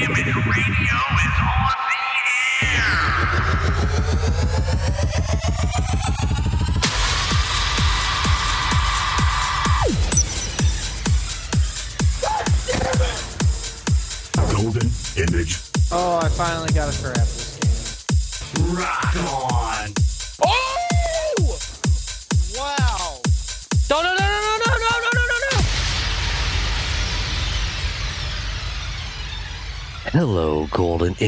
Image Radio is on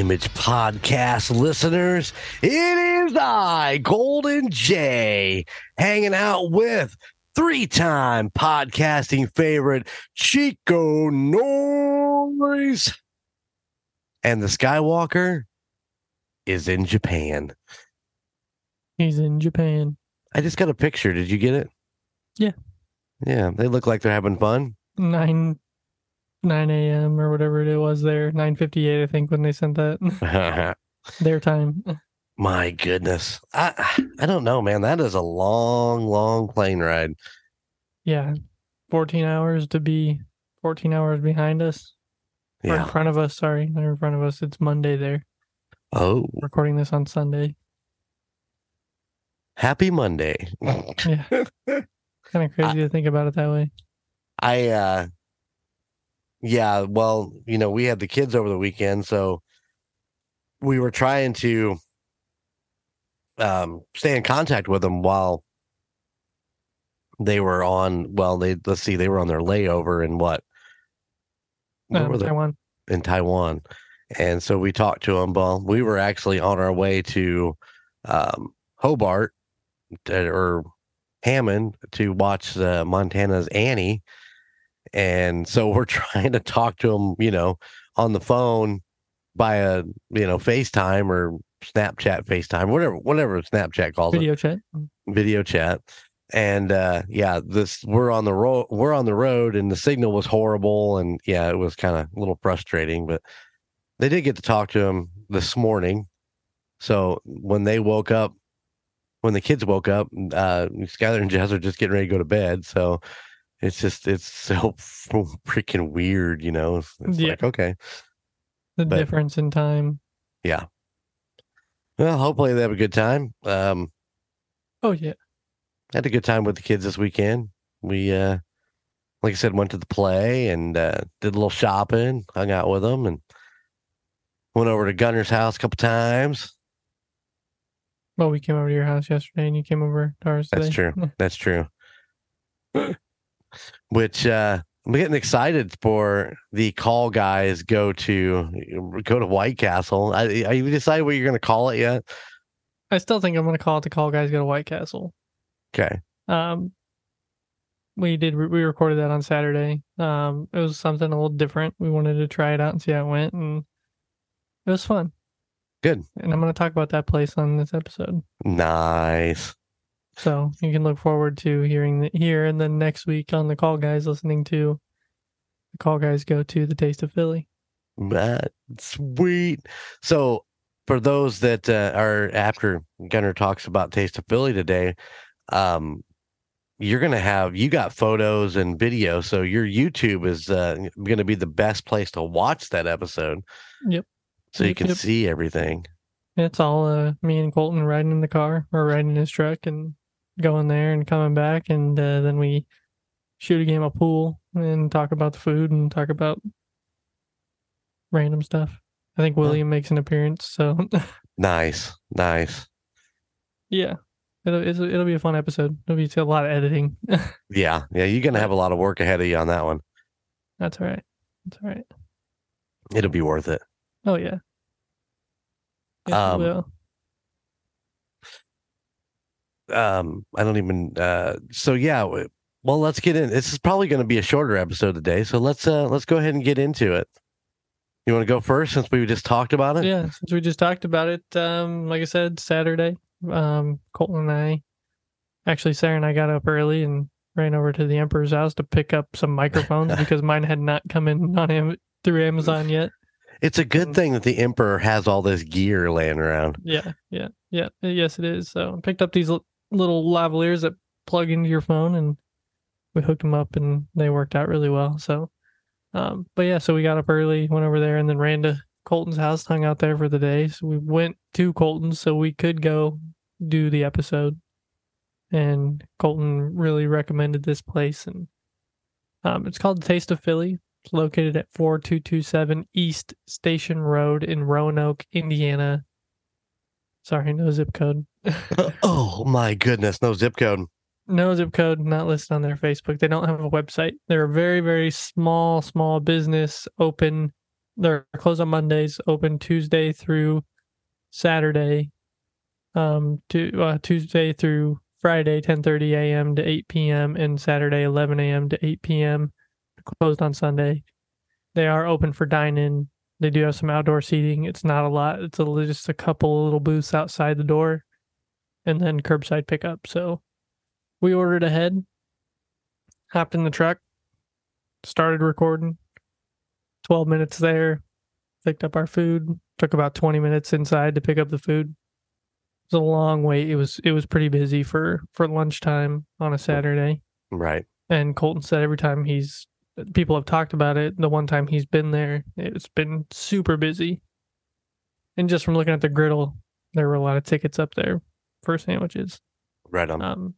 Image Podcast listeners. It is I, Golden J, hanging out with three time podcasting favorite Chico Noise. And the Skywalker is in Japan. He's in Japan. I just got a picture. Did you get it? Yeah. Yeah, they look like they're having fun. Nine, nine a.m. or whatever it was there. Nine fifty-eight, I think, when they sent that their time. My goodness. I I don't know, man. That is a long, long plane ride. Yeah, fourteen hours to be fourteen hours behind us or in front of us. Sorry, not in front of us. It's Monday there. Oh, Recording this on Sunday. happy Monday. Yeah, kind of crazy to think about it that way. I uh yeah, well, you know, we had the kids over the weekend, so we were trying to um stay in contact with them while they were on well, they let's see, they were on their layover in what? Um? Taiwan. in Taiwan. And so we talked to them. Well, we were actually on our way to um, Hobart or Hammond to watch uh, Montana's Annie. And so we're trying to talk to him, you know, on the phone by a, you know, FaceTime or Snapchat FaceTime, whatever, whatever Snapchat calls it Video chat. video chat. And uh yeah this we're on the road we're on the road and the signal was horrible and yeah it was kind of a little frustrating but they did get to talk to him this morning. So when they woke up when the kids woke up uh skyler and jess are just getting ready to go to bed so it's just it's so freaking weird you know it's, it's Yeah. like okay The But- difference in time. yeah well hopefully they have a good time um Oh yeah. had a good time with the kids this weekend. We, uh, like I said, went to the play and uh, did a little shopping, hung out with them, and went over to Gunner's house a couple times. Well, we came over to your house yesterday, and you came over to ours That's today. true. That's true. Which uh, I'm getting excited for the call guys go to go to White Castle. I, I you decided what you're going to call it yet? I still think I'm gonna call it the Call Guys Go to White Castle. Okay. Um, we did we recorded that on Saturday. Um, it was something a little different. We wanted to try it out and see how it went, and it was fun. Good. And I'm gonna talk about that place on this episode, Nice. So you can look forward to hearing it here, and then next week on the Call Guys listening to the Call Guys Go to the Taste of Philly. That sweet. So, for those that uh, are after Gunner talks about Taste of Philly today, um, you're gonna have you got photos and video, so your YouTube is uh, gonna be the best place to watch that episode. Yep. So you Yep, can yep. see everything. It's all uh, me and Colton riding in the car or riding in his truck and going there and coming back. And uh, then we shoot a game of pool and talk about the food and talk about random stuff. I think William makes an appearance. So, Nice, nice. yeah, it'll, it'll, it'll be a fun episode. It'll be a lot of editing. Yeah, yeah. You're gonna have a lot of work ahead of you on that one. That's all right. That's all right. It'll be worth it. Oh, yeah. Yes, it Um, will. Um i don't even uh so yeah well let's get in this is probably going to be a shorter episode today so let's uh let's go ahead and get into it. You want to go first since we just talked about it? Yeah since we just talked about it um like i said saturday um colton and i actually sarah and i got up early and ran over to the emperor's house to pick up some microphones because mine had not come in on him through amazon yet. It's a good Mm. thing that the emperor has all this gear laying around. Yeah yeah yeah yes it is so I picked up these little lavaliers that plug into your phone and we hooked them up and they worked out really well so Um, but yeah, so we got up early, went over there, and then ran to Colton's house, hung out there for the day. So we went to Colton's so we could go do the episode. And Colton really recommended this place, and um, it's called Taste of Philly. It's located at 4227 East Station Road in Roanoke, Indiana. Sorry, no zip code. oh my goodness, no zip code. No zip code, not listed on their Facebook. They don't have a website. They're a very, very small, small business. Open, they're closed on Mondays. Open Tuesday through Saturday. Um, to uh, Tuesday through Friday, 10:30 a.m. to 8 p.m. and Saturday, 11 a.m. to 8 p.m. Closed on Sunday. They are open for dine-in. They do have some outdoor seating. It's not a lot. It's a, just a couple little booths outside the door, and then curbside pickup. So we ordered ahead, hopped in the truck, started recording. 12 minutes there, picked up our food, took about 20 minutes inside to pick up the food. It was a long wait. It was it was pretty busy for for lunchtime on a Saturday. Right. And Colton said every time he's people have talked about it, the one time he's been there, it's been super busy. And just from looking at the griddle, there were a lot of tickets up there for sandwiches. Right on. Um,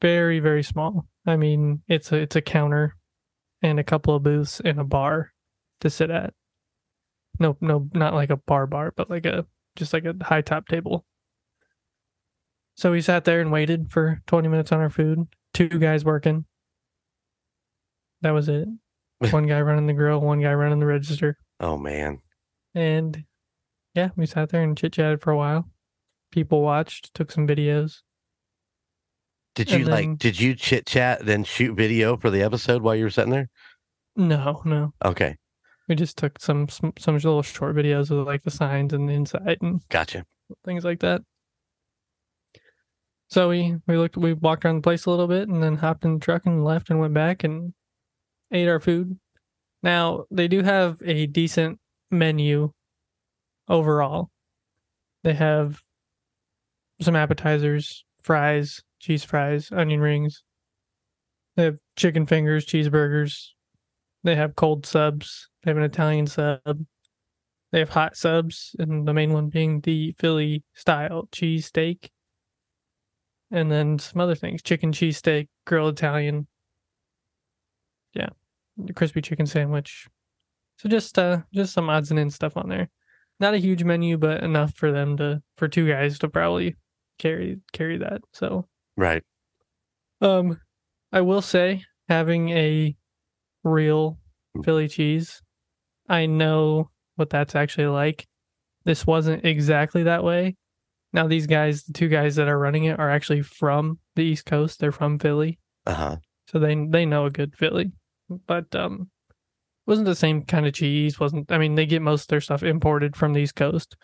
very very small. I mean, it's a it's a counter and a couple of booths and a bar to sit at. No, no, not like a bar bar, but like a just like a high top table. So we sat there and waited for 20 minutes on our food. Two guys working. That was it. One guy running the grill, one guy running the register. oh man. And yeah, we sat there and chit chatted for a while. People watched, took some videos. Did you And then- like did you chit chat then shoot video for the episode while you were sitting there? No, no. Okay. We just took some some, some little short videos of like the signs and the inside and Gotcha. things like that. So we we looked we walked around the place a little bit and then hopped in the truck and left and went back and ate our food. Now they do have a decent menu overall. They have some appetizers, fries, cheese fries, onion rings. They have chicken fingers, cheeseburgers. They have cold subs. They have an Italian sub. They have hot subs, and the main one being the Philly style cheese steak. And then some other things chicken cheese steak, grilled Italian. Yeah. Crispy chicken sandwich. So just uh just some odds and ends stuff on there. Not a huge menu, but enough for them to for two guys to probably carry carry that. So Right. um I will say having a real Philly cheese, I know what that's actually like. This wasn't exactly that way. Now these guys, the two guys that are running it are actually from the East Coast. They're from Philly. Uh-huh. So they they know a good Philly. But um wasn't the same kind of cheese, wasn't I mean they get most of their stuff imported from the East Coast.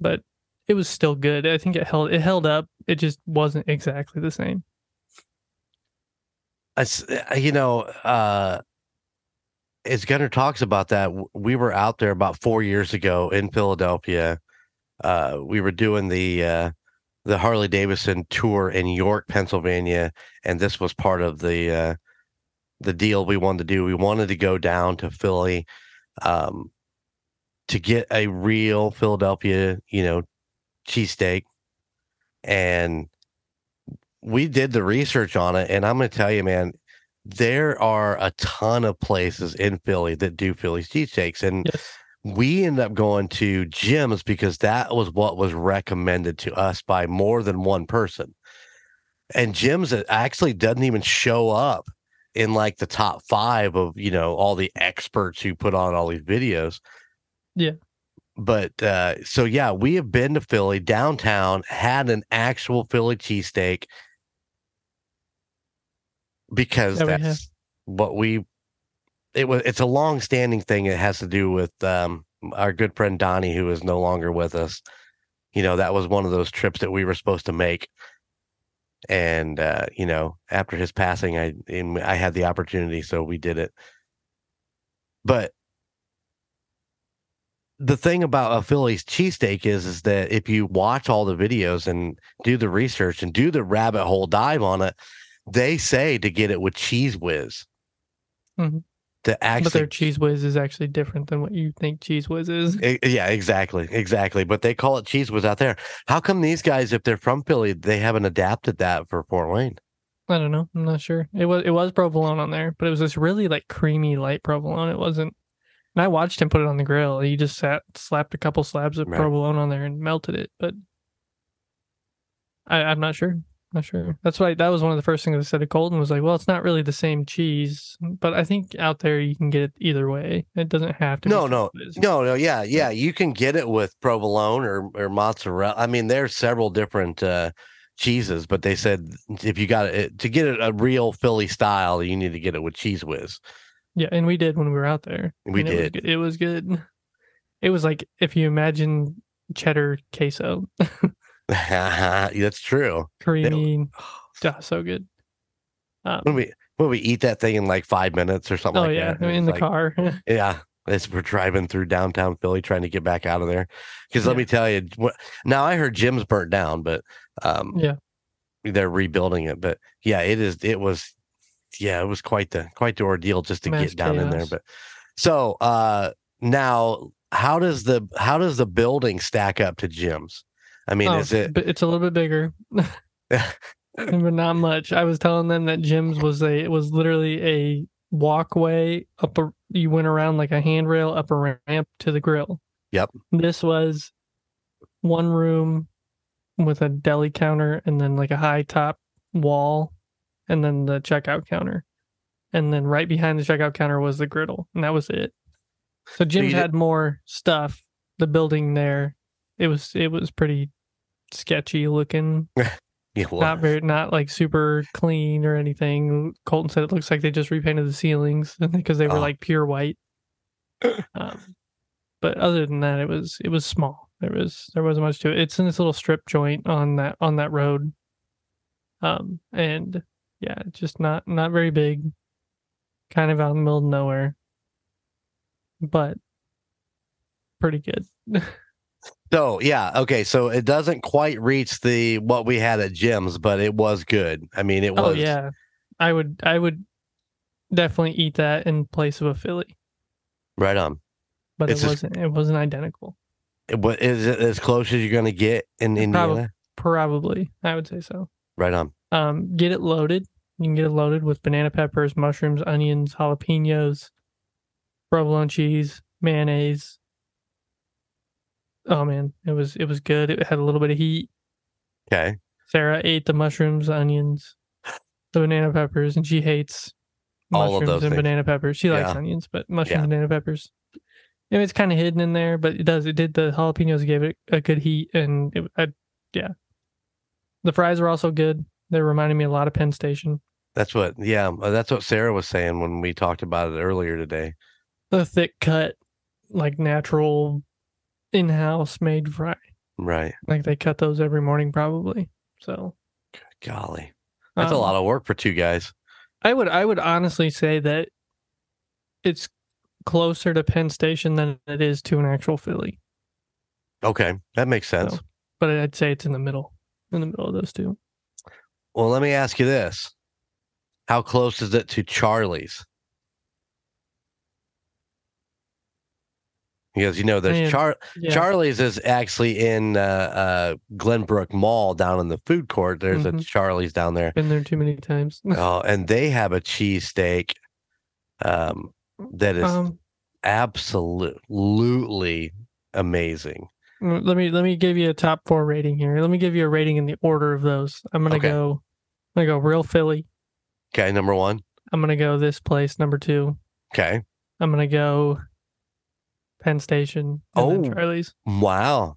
But it was still good. I think it held it held up. It just wasn't exactly the same. I s- uh, you know, uh as Gunner talks about that, we were out there about four years ago in Philadelphia. Uh, we were doing the uh, the Harley Davidson tour in York, Pennsylvania, and this was part of the uh, the deal we wanted to do. We wanted to go down to Philly um, to get a real Philadelphia, you know, cheesesteak, and we did the research on it. And I'm going to tell you, man, there are a ton of places in Philly that do Philly cheesesteaks, and Yes. we ended up going to Jim's because that was what was recommended to us by more than one person. And Jim's actually doesn't even show up in like the top five of you know all the experts who put on all these videos. Yeah. But uh, so yeah, we have been to Philly downtown, had an actual Philly cheesesteak. Because Yeah, we that's what we it was it's a long standing thing it has to do with um our good friend donnie who is no longer with us. You know that was one of those trips that we were supposed to make. And uh you know after his passing i i had the opportunity so we did it. But the thing about a Philly's cheesesteak is is that if you watch all the videos and do the research and do the rabbit hole dive on it, they say to get it with cheese whiz. Mhm. to but their cheese whiz is actually different than what you think cheese whiz is. E- yeah, exactly, exactly. But they call it cheese whiz out there. How come these guys, if they're from Philly, they haven't adapted that for Fort Wayne? I don't know. I'm not sure. It was it was provolone on there, but it was this really like creamy light provolone. It wasn't. And I watched him put it on the grill. He just sat slapped a couple slabs of Right. provolone on there and melted it. But I, I'm not sure. Not sure. That's why that was one of the first things I said to Colton was like, well, it's not really the same cheese, but I think out there you can get it either way. It doesn't have to. be No, no. No, no, yeah, yeah. You can get it with provolone or or mozzarella. I mean, there's several different uh, cheeses, but they said if you got it to get it a real Philly style, you need to get it with cheese whiz. Yeah, and we did when we were out there. We and it was did. good- It was good. It was like if you imagine cheddar queso, That's true. creamy, ah, so good. Um, When we when we eat that thing in like five minutes or something oh like yeah, that. in the like- car. Yeah, as we're driving through downtown Philly trying to get back out of there. Because let me tell you, now I heard Jim's burnt down, but um, yeah, they're rebuilding it. But yeah, it is. It was, yeah, it was quite the quite the ordeal just to Mass get down in there. But so uh now, how does the how does the building stack up to Jim's? I mean, Oh, is it? it's a little bit bigger, but not much. I was telling them that Jim's was a it was literally a walkway up a you went around like a handrail up a ramp to the grill. Yep. This was one room with a deli counter and then like a high top wall and then the checkout counter. And then right behind the checkout counter was the griddle, and that was it. So Jim's had more stuff. The building there, it was it was pretty sketchy looking not very not like super clean or anything colton said it looks like they just repainted the ceilings because they were Oh. like pure white um, but other than that it was it was small there was there wasn't much to it it's in this little strip joint on that on that road um and yeah just not not very big kind of out in the middle of nowhere but pretty good So yeah, okay. So it doesn't quite reach the what we had at Jim's, but it was good. I mean, it was. oh yeah i would i would definitely eat that in place of a philly right on. but It's it wasn't. It wasn't identical. It, wa- is it as close as you're going to get in Indiana? Probably, I would say so. Right on. Um, get it loaded. You can get it loaded with banana peppers, mushrooms, onions, jalapenos, provolone cheese, mayonnaise. Oh man, it was it was good. It had a little bit of heat. Okay. Sarah ate the mushrooms, onions, the banana peppers, and she hates All of mushrooms those and things. banana peppers. She likes Yeah. onions, but mushrooms Yeah. and banana peppers. I mean, it's kind of hidden in there, but it does. It did the jalapenos gave it a good heat, and it, I, yeah, the fries were also good. They reminded me a lot of Penn Station. That's what. Yeah, uh, that's what Sarah was saying when we talked about it earlier today. The thick cut, like natural, in-house made fry. Right. Like they cut those every morning, probably. So Golly, that's a um, lot of work for two guys. I would I would honestly say that it's closer to Penn Station than it is to an actual Philly. Okay, that makes sense. So, but I'd say it's in the middle, in the middle of those two. Well, let me ask you this: How close is it to Charlie's? Because you know, there's Char. Yeah. Charlie's is actually in uh, uh, Glenbrook Mall down in the food court. There's a Mhm. Charlie's down there. Been there too many times. Oh, and they have a cheesesteak um, that is um, absolutely amazing. mm, let me let me give you a top four rating here. Let me give you a rating in the order of those. I'm gonna Okay. go. I'm gonna go real Philly. Okay, number one. I'm gonna go this place number two. Okay. I'm gonna go Penn Station. Oh. Charlie's. Wow.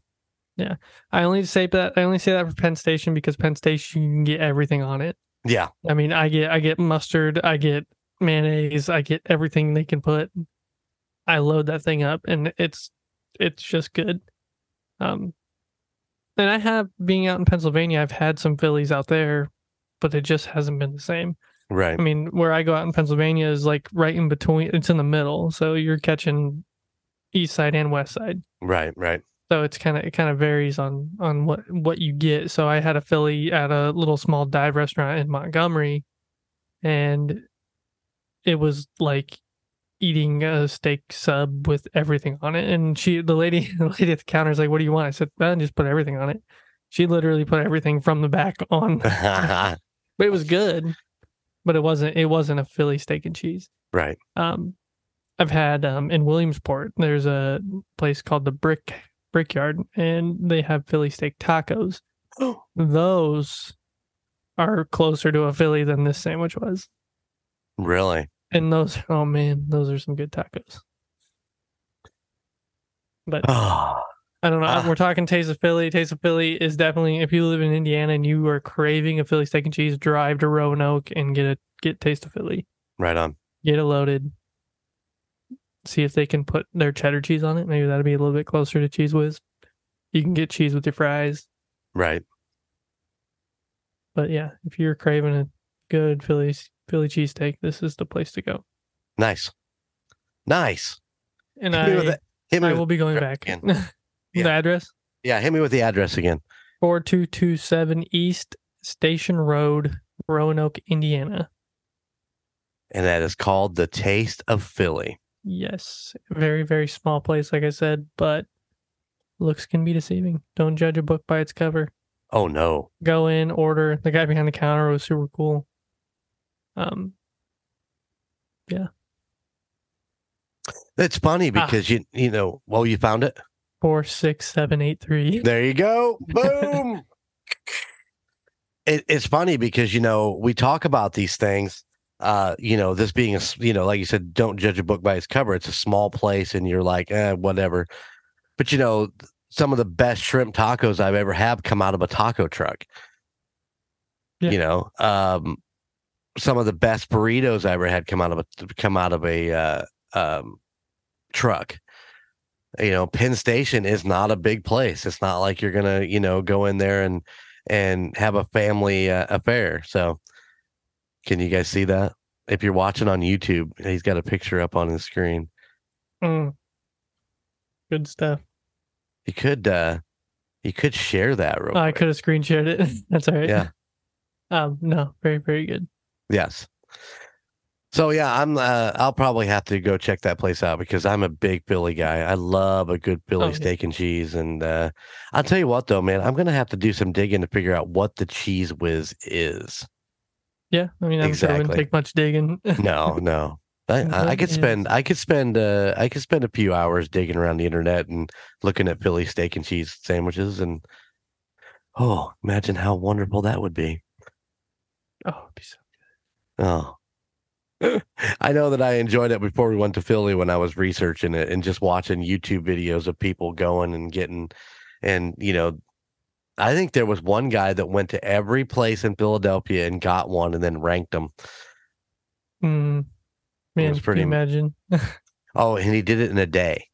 Yeah, I only say that I only say that for Penn Station because Penn Station you can get everything on it. Yeah. I mean, I get I get mustard, I get mayonnaise, I get everything they can put. I load that thing up and it's it's just good. Um and I have being out in Pennsylvania, I've had some Phillies out there, but it just hasn't been the same. Right. I mean, where I go out in Pennsylvania is like right in between it's in the middle. So you're catching east side and west side Right. Right. so it's kind of it kind of varies on on what what you get so i had a philly at a little small dive restaurant in montgomery and it was like eating a steak sub with everything on it, and she, the lady, the lady at the counter is like, "What do you want?" I said, "Man, just put everything on it." She literally put everything from the back on, but it was good. But it wasn't. It wasn't a Philly steak and cheese. right. Um, I've had um in Williamsport. There's a place called the Brick Brickyard, and they have Philly steak tacos. Those are closer to a Philly than this sandwich was. Really? And those, oh man, those are some good tacos. But Oh, I don't know. Ah. We're talking Taste of Philly. Taste of Philly is definitely if you live in Indiana and you are craving a Philly steak and cheese, drive to Roanoke and get a get Taste of Philly. right on. Get it loaded. See if they can put their cheddar cheese on it. Maybe that'll be a little bit closer to Cheese Whiz. You can get cheese with your fries. Right. But yeah, if you're craving a good Philly Philly cheesesteak, this is the place to go. Nice. Nice. And Hit I, I will be going back. again. The address yeah, hit me with the address again. 4227 East Station Road, Roanoke, Indiana. And that is called the Taste of Philly. Yes, very, very small place, like I said, but looks can be deceiving. Don't judge a book by its cover. Oh no. Go in, order. The guy behind the counter was super cool. Um, yeah. It's funny Ah. because you you know, well, you found it. Four, six, seven, eight, three. There you go. Boom. it, it's funny because you know we talk about these things. Uh, you know, this being a you know, like you said, don't judge a book by its cover. It's a small place, and you're like, eh, whatever. But you know, some of the best shrimp tacos I've ever had come out of a taco truck. Yeah. You know, um, some of the best burritos I ever had come out of a come out of a uh, um, truck you know penn station is not a big place it's not like you're gonna you know go in there and and have a family uh, affair so can you guys see that if you're watching on youtube he's got a picture up on his screen Mm. Good stuff. you could uh you could share that real Oh, I could have screen shared it. That's all right. Yeah. Um, no, very, very good. yes so yeah i'm uh i'll probably have to go check that place out because i'm a big philly guy i love a good philly Oh, yeah. steak and cheese and uh i'll tell you what though man i'm gonna have to do some digging to figure out what the cheese whiz is Yeah. I mean, I'm sure it wouldn't Exactly. take much digging. no, no. I, I, I could is- spend I could spend uh I could spend a few hours digging around the internet and looking at Philly steak and cheese sandwiches and oh, imagine how wonderful that would be. oh, it'd be so good. Oh. I know that I enjoyed it before we went to Philly when I was researching it and just watching YouTube videos of people going and getting and you know I think there was one guy that went to every place in Philadelphia and got one and then ranked them. Mm, man, was can pretty- you imagine? Oh, and he did it in a day.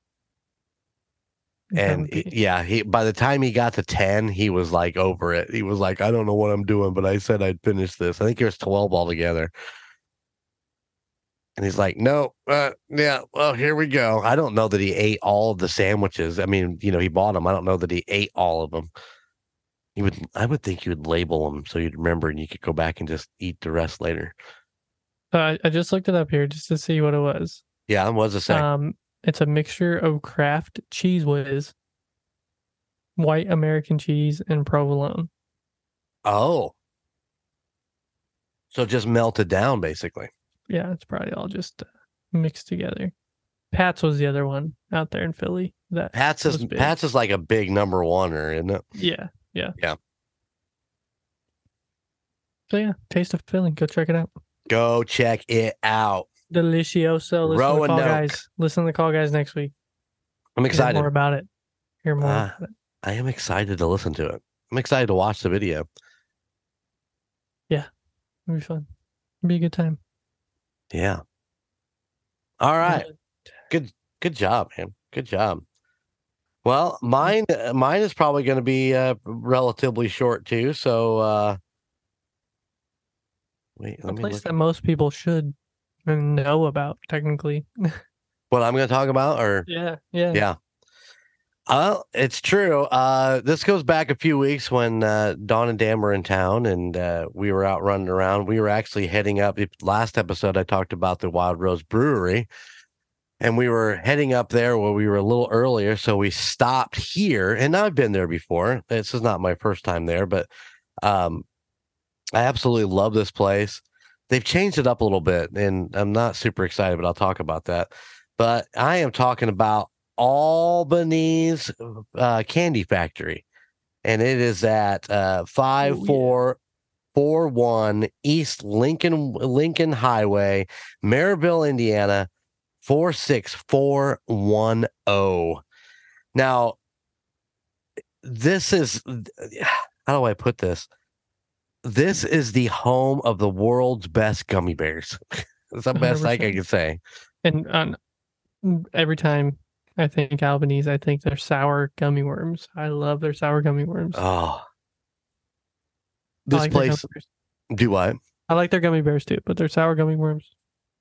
And yeah he by the time he got to 10 he was like over it he was like i don't know what i'm doing but i said i'd finish this i think there was 12 altogether and he's like no uh, yeah well here we go. I don't know that he ate all of the sandwiches. I mean you know he bought them i don't know that he ate all of them he would i would think you would label them so you'd remember and you could go back and just eat the rest later. So I, I just looked it up here just to see what it was. yeah it was the same. Um, it's a mixture of Kraft cheese whiz, white American cheese, and provolone. oh. So just melted down basically Yeah, it's probably all just uh, mixed together. Pat's was the other one out there in Philly. That Pat's is big. Pat's is like a big number oneer, isn't it? yeah, yeah, Yeah. So yeah, taste of Philly. Go check it out. Go check it out. Delicioso. Listen to the call Roanoke. guys. Listen to the call guys next week. I'm Hear excited. more about it. Hear more. About it. I am excited to listen to it. I'm excited to watch the video. Yeah, it'll be fun. It'll be a good time. Yeah. All right. Good Good job, man. Good job. Well, mine uh, mine is probably going to be uh, relatively short too. So uh wait, a let place that most people should know about, technically. what I'm going to talk about or yeah, yeah. Yeah. Uh, it's true. Uh, this goes back a few weeks when uh, Dawn and Dan were in town and uh, we were out running around. We were actually heading up. Last episode, I talked about the Wild Rose Brewery. and we were heading up there where we were a little earlier. So we stopped here, and I've been there before. This is not my first time there, but um, I absolutely love this place. They've changed it up a little bit, and I'm not super excited, but I'll talk about that. But I am talking about Albanese uh, Candy Factory, and it is at uh, five Oh, yeah. four four one East Lincoln Lincoln Highway, Merrillville, Indiana, four six four one zero. Now, this is how do I put this? This is the home of the world's best gummy bears. That's the best I 100%. can say. And on every time I think Albanese, I think they're sour gummy worms. I love their sour gummy worms. Oh, this like place. Do what? I like their gummy bears too, but their sour gummy worms.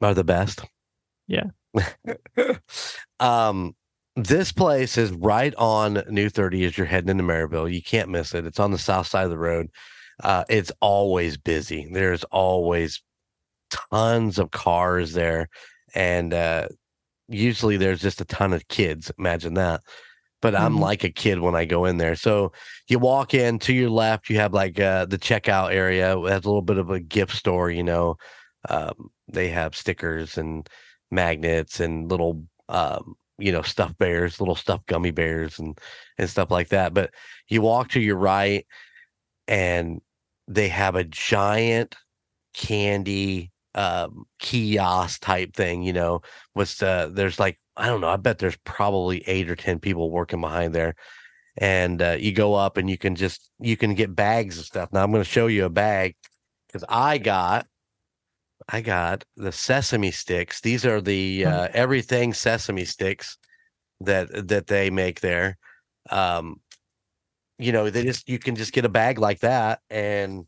are the best. Yeah. um, this place is right on New 30 as you're heading into Merrillville. You can't miss it. It's on the south side of the road. Uh, it's always busy. There's always tons of cars there. And uh, usually there's just a ton of kids. Imagine that. But I'm Mhm. like a kid when I go in there. So you walk in to your left, you have like uh, the checkout area. It has a little bit of a gift store, you know. Um, they have stickers and magnets and little um, you know, stuffed bears, little stuffed gummy bears and and stuff like that. But you walk to your right and they have a giant candy um kiosk type thing, you know, with uh there's like I don't know, I bet there's probably eight or ten people working behind there. And uh, you go up and you can just you can get bags of stuff. Now I'm going to show you a bag because I got I got the sesame sticks. These are the Mhm. uh, everything sesame sticks that that they make there. Um, you know, they just you can just get a bag like that and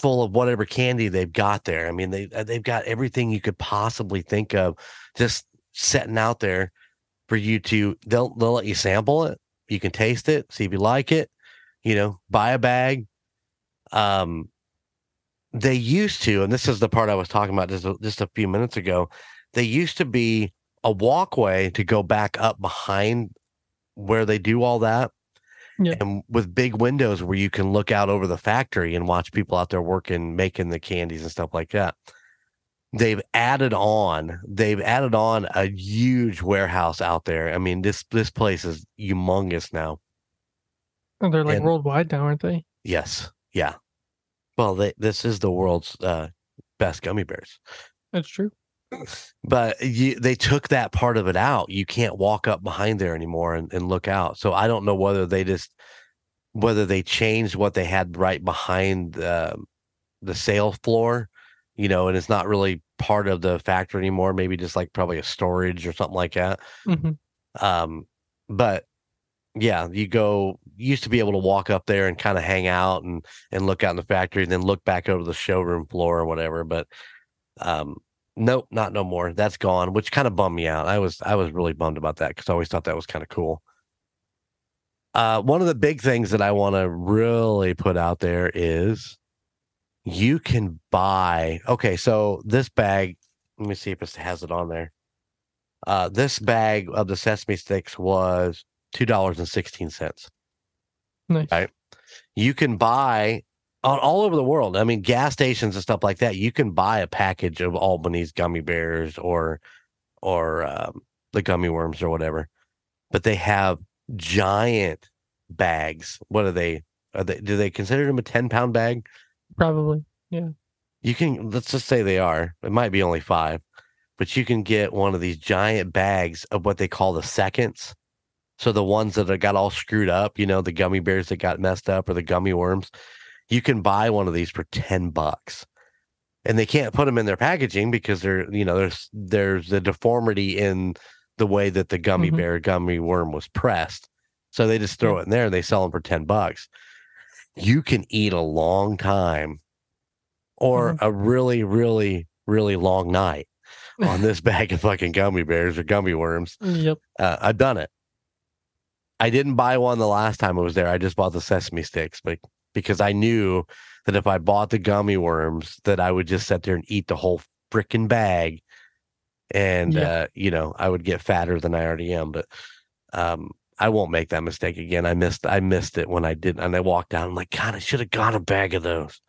full of whatever candy they've got there. I mean, they uh, they've got everything you could possibly think of just setting out there for you to. They'll they'll let you sample it. You can taste it, see if you like it. You know, buy a bag. Um, they used to, and this is the part I was talking about just a, just a few minutes ago. They used to be a walkway to go back up behind where they do all that, Yeah. and with big windows where you can look out over the factory and watch people out there working, making the candies and stuff like that. They've added on. They've added on a huge warehouse out there. I mean this this place is humongous now. Oh, they're like And- worldwide now, aren't they? Yes, yeah. Well, they, this is the world's uh, best gummy bears. That's true. But you, they took that part of it out. You can't walk up behind there anymore and, and look out. So I don't know whether they just whether they changed what they had right behind the the sales floor, you know, and it's not really part of the factory anymore. Maybe just like probably a storage or something like that. hmm Um, but yeah, you go used to be able to walk up there and kind of hang out and and look out in the factory and then look back over the showroom floor or whatever. But um nope, not no more. That's gone, which kind of bummed me out. I was I was really bummed about that because I always thought that was kind of cool. Uh one of the big things that I want to really put out there is you can buy okay, so this bag, let me see if it has it on there. Uh this bag of the sesame sticks was two dollars and sixteen cents. Nice. Right. You can buy on all over the world. I mean, gas stations and stuff like that. You can buy a package of Albanese gummy bears or or um, the gummy worms or whatever. But they have giant bags. What are they? Are they? Do they consider them a ten pound bag? Probably. Yeah. You can let's just say they are. It might be only five, but you can get one of these giant bags of what they call the seconds. So the ones that are got all screwed up, you know, the gummy bears that got messed up or the gummy worms, you can buy one of these for 10 bucks. And they can't put them in their packaging because they're, you know, there's there's a deformity in the way that the gummy Mhm. bear gummy worm was pressed. So they just throw it in there and they sell them for 10 bucks. You can eat a long time or a really, really, really long night on this bag of fucking gummy bears or gummy worms. Yep. Uh, I've done it. I didn't buy one the last time I was there. I just bought the sesame sticks, but because I knew that if I bought the gummy worms, that I would just sit there and eat the whole freaking bag and Yeah. uh, you know I would get fatter than I already am. But um, I won't make that mistake again. I missed I missed it when I didn't, and I walked down. I'm like, God, I should have got a bag of those.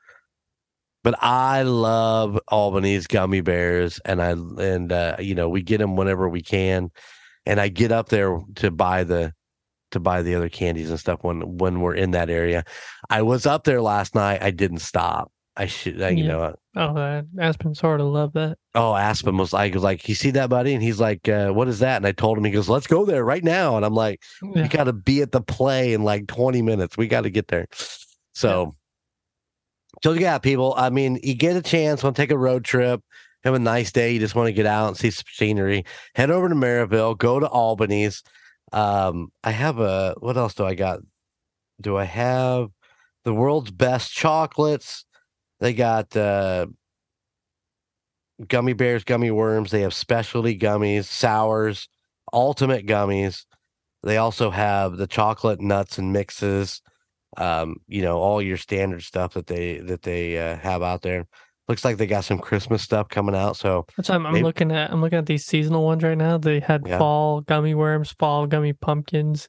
But I love Albanese gummy bears, and I and uh, you know we get them whenever we can, and I get up there to buy the to buy the other candies and stuff when when we're in that area. I was up there last night. I didn't stop. I should, I, you Yeah. know. Oh, uh, Aspen sort of love that. Oh, Aspen was like, was like, you see that, buddy? And he's like, uh, what is that? And I told him, he goes, let's go there right now. And I'm like, Yeah. we got to be at the play in like 20 minutes. We got to get there. So, so yeah, people. I mean, you get a chance, want to take a road trip, have a nice day. You just want to get out and see some scenery. Head over to Merrillville. Go to Albanese. Um, I have a. What else do I got? Do I have the world's best chocolates? They got uh, gummy bears, gummy worms. They have specialty gummies, sours, ultimate gummies. They also have the chocolate nuts and mixes. Um, you know, all your standard stuff that they that they uh, have out there. Looks like they got some Christmas stuff coming out. So That's what I'm, I'm Maybe- looking at. I'm looking at these seasonal ones right now. They had Yeah. fall gummy worms, fall gummy pumpkins,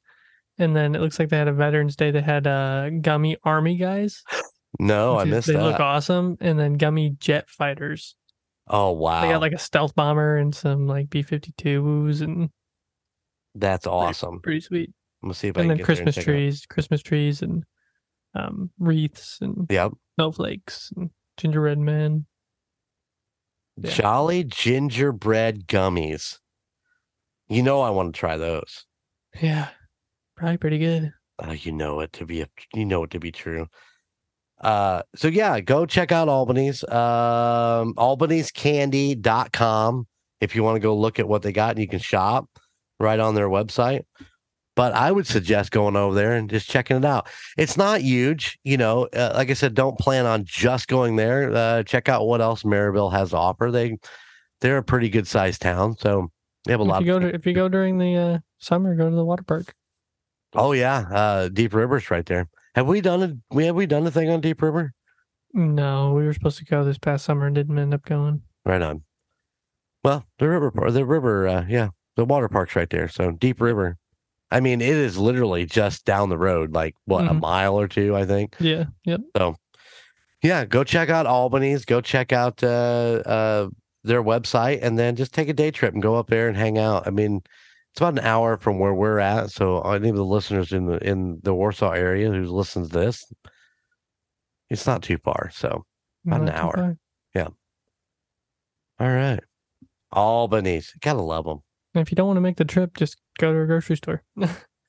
and then it looks like they had a Veterans Day. They had uh, gummy army guys. no, I missed They that. look awesome, and then gummy jet fighters. oh wow, They got like a stealth bomber and some like B-52s, and that's awesome. pretty sweet. I'm gonna see if I And can then get there and Christmas check it out. trees, Christmas trees, and um, wreaths and Yep. snowflakes and gingerbread men. Yeah. Jolly gingerbread gummies. You know I want to try those. Yeah, probably pretty good. Uh, you know it to be a, you know it to be true. Uh so yeah, go check out Albanese um albanesecandy.com if you want to go look at what they got and you can shop right on their website. But I would suggest going over there and just checking it out. It's not huge, you know. Uh, like I said, don't plan on just going there. Uh, check out what else Merrillville has to offer. They they're a pretty good sized town, so they have a If lot. you Of, go to if you go during the uh, summer, go to the water park. oh yeah, uh, Deep River's right there. Have we done it? We have we done a thing on Deep River? No, we were supposed to go this past summer and didn't end up going. Right on. Well, the river, the river, uh, yeah, the water park's right there. So Deep River. I mean, it is literally just down the road, like what a Mhm. mile or two, I think. Yeah, yep. So, yeah, go check out Albanese. Go check out uh, uh, their website, and then just take a day trip and go up there and hang out. I mean, it's about an hour from where we're at. So any of the listeners in the in the Warsaw area who listens to this, it's not too far. So About an Not too hour. far. all right, Albanese, gotta love them. If you don't want to make the trip, just go to a grocery store.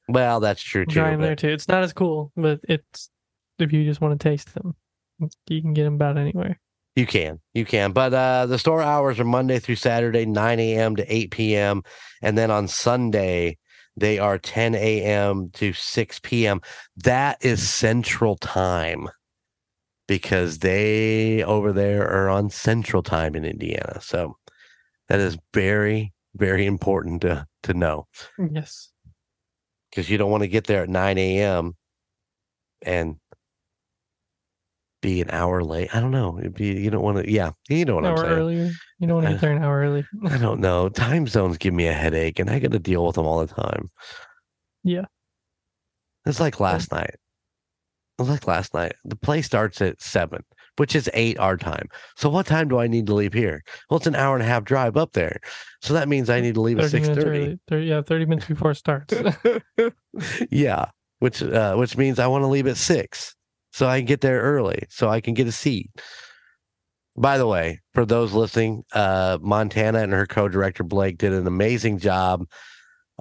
Well, that's true too. Try them but- there too. It's not as cool, but it's if you just want to taste them, you can get them about anywhere. You can, you can. But uh, the store hours are Monday through Saturday, 9 a.m. to 8 p.m. And then on Sunday, they are 10 a.m. to 6 p.m. That is central time because they over there are on central time in Indiana. So that is very, very important to, to know Yes. because you don't want to get there at 9 a.m. and be an hour late. I don't know. It'd be, you don't want to, yeah, you know what An I'm hour saying. earlier. You don't want to Uh, get there an hour early. I don't know. Time zones give me a headache and I got to deal with them all the time. Yeah. It's like last night. It's like last night. The play starts at seven, which is eight our time. So what time do I need to leave here? Well, it's an hour and a half drive up there. So that means I need to leave at six thirty. early. 30, yeah, thirty minutes before it starts. yeah. Which uh, which means I want to leave at six. So I can get there early. So I can get a seat. By the way, for those listening, uh, Montana and her co-director Blake did an amazing job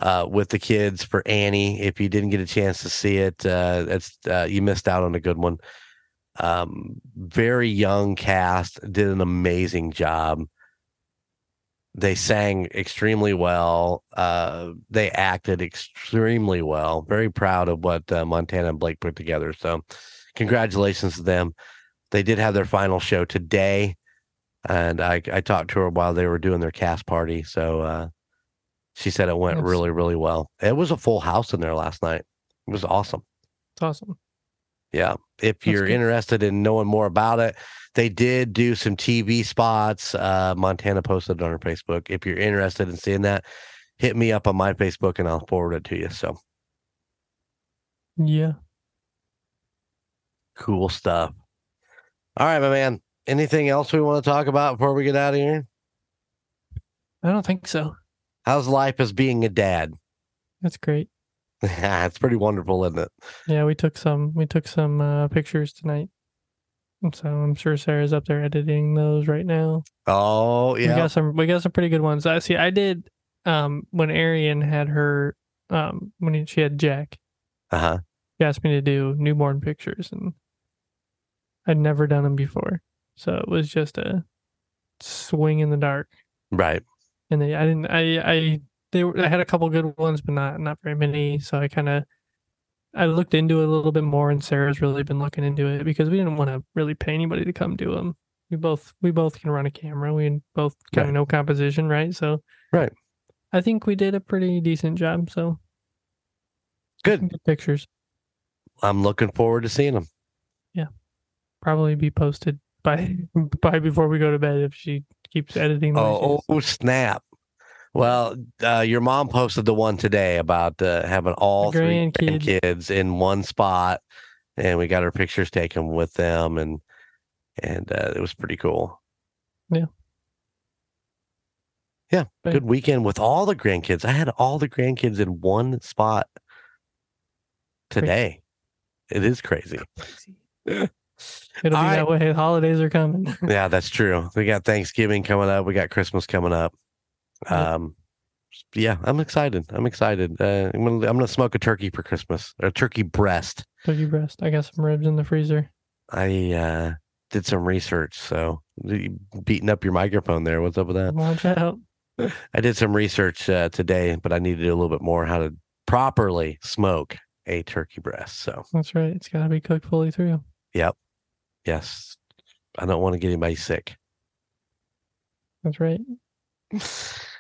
uh, with the kids for Annie. If you didn't get a chance to see it, uh, it's uh, you missed out on a good one. Um, very young cast did an amazing job. They sang extremely well. Uh, they acted extremely well. Very proud of what uh, Montana and Blake put together. So, congratulations to them. They did have their final show today, and I, I talked to her while they were doing their cast party. So, uh, she said it went That's- really, really well. It was a full house in there last night. It was awesome. It's awesome. Yeah. If you're interested in knowing more about it, they did do some TV spots. Uh, Montana posted on her Facebook. If you're interested in seeing that, hit me up on my Facebook and I'll forward it to you. So Yeah. cool stuff. All right, my man. Anything else we want to talk about before we get out of here? I don't think so. How's life as being a dad? That's great. It's pretty wonderful, isn't it? Yeah, we took some we took some uh, pictures tonight. So I'm sure Sarah's up there editing those right now. Oh, yeah, We got some we got some pretty good ones. I see I did um when Arian had her um when she had Jack, Uh huh. he asked me to do newborn pictures and I'd never done them before. So it was just a swing in the dark. Right. And they, I didn't I I they were I had a couple good ones but not not very many. So I kind of I looked into it a little bit more and Sarah's really been looking into it because we didn't want to really pay anybody to come do them. We both we both can run a camera. We both kind Right. of know composition, right? So Right. I think we did a pretty decent job. So Good. good pictures. I'm looking forward to seeing them. Yeah, probably be posted by by before we go to bed if she keeps editing. Oh, oh, snap. Well, uh, your mom posted the one today about uh, having all three grandkids. grandkids in one spot, and we got our pictures taken with them, and and uh, it was pretty cool. Yeah. Yeah, Right. good weekend with all the grandkids. I had all the grandkids in one spot today. It is crazy. It'll be that way. Holidays are coming. Yeah, that's true. We got Thanksgiving coming up. We got Christmas coming up. Um, yeah, I'm excited. I'm excited. Uh, I'm gonna I'm gonna smoke a turkey for Christmas. A turkey breast. Turkey breast. I got some ribs in the freezer. I uh, did some research. So beating up your microphone there. What's up with that? Watch out. I did some research uh, today, but I need to do a little bit more how to properly smoke a turkey breast. So That's right. It's got to be cooked fully through. Yep. Yes, I don't want to get anybody sick. That's right.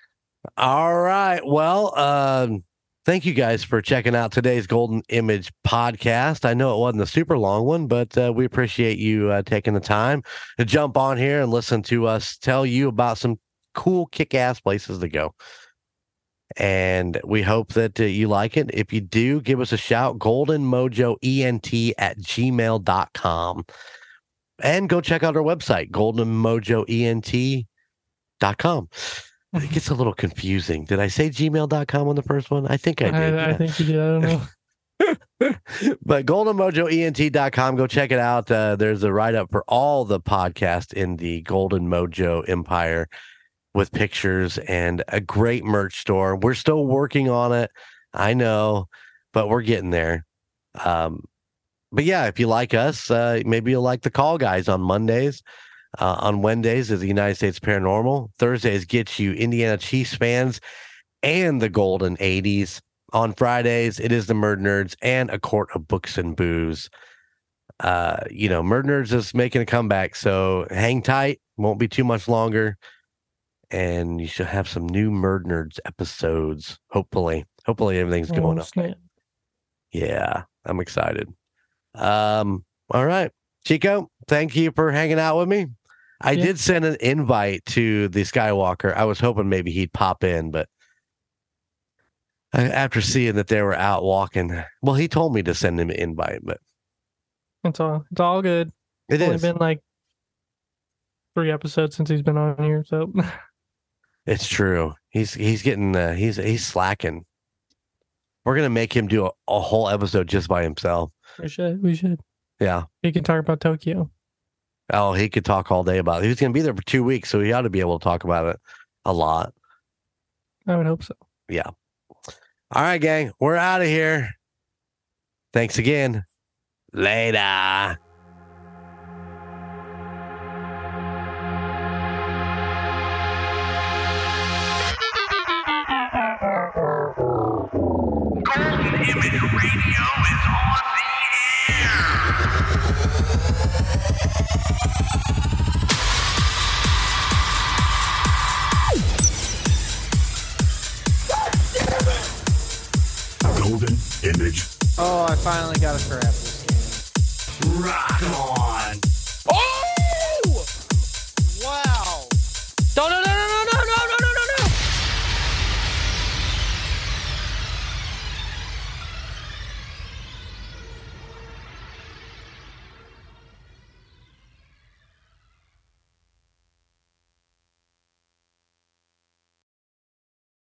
All right. Well, um, thank you guys for checking out today's Golden Image podcast. I know it wasn't a super long one, but uh, we appreciate you uh, taking the time to jump on here and listen to us tell you about some cool, kick ass places to go. And we hope that uh, you like it. If you do, give us a shout golden mojo ent at gmail.com. And go check out our website, goldenmojoent.com. It gets a little confusing. Did I say gmail.com on the first one? I think I did. I, I yeah. think you did. I don't know. but goldenmojoent.com, go check it out. Uh, there's a write up for all the podcast in the Golden Mojo Empire with pictures and a great merch store. We're still working on it. I know, but we're getting there. Um, but yeah, if you like us, uh, maybe you'll like the call guys on Mondays. Uh, on Wednesdays is the United States Paranormal. Thursdays gets you Indiana Chiefs fans and the Golden 80s. On Fridays, it is the Murd Nerds and a Court of Books and Booze. Uh, you know, Murd Nerds is making a comeback, so hang tight. Won't be too much longer. And you should have some new Murd Nerds episodes. Hopefully. Hopefully everything's going Oh, up. Yeah, I'm excited. Um, all right. Chico, thank you for hanging out with me. I Yeah. did send an invite to the Skywalker. I was hoping maybe he'd pop in, but after seeing that they were out walking, well, he told me to send him an invite, but It's all. It's all good. it It's only been like three episodes since he's been on here, so It's true. He's he's getting uh, he's he's slacking. We're gonna make him do a, a whole episode just by himself. we should. We should. Yeah. He can talk about Tokyo. Oh, he could talk all day about it. He was gonna be there for two weeks, so he ought to be able to talk about it a lot. I would hope so. Yeah. All right, gang, we're out of here. Thanks again. Later. Golden Image Radio is on the air. Golden Image. Oh, I finally got a crap this game. Rock on. Oh! Wow. Don't, don't,